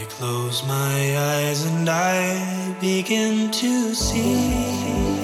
I close my eyes and I begin to see.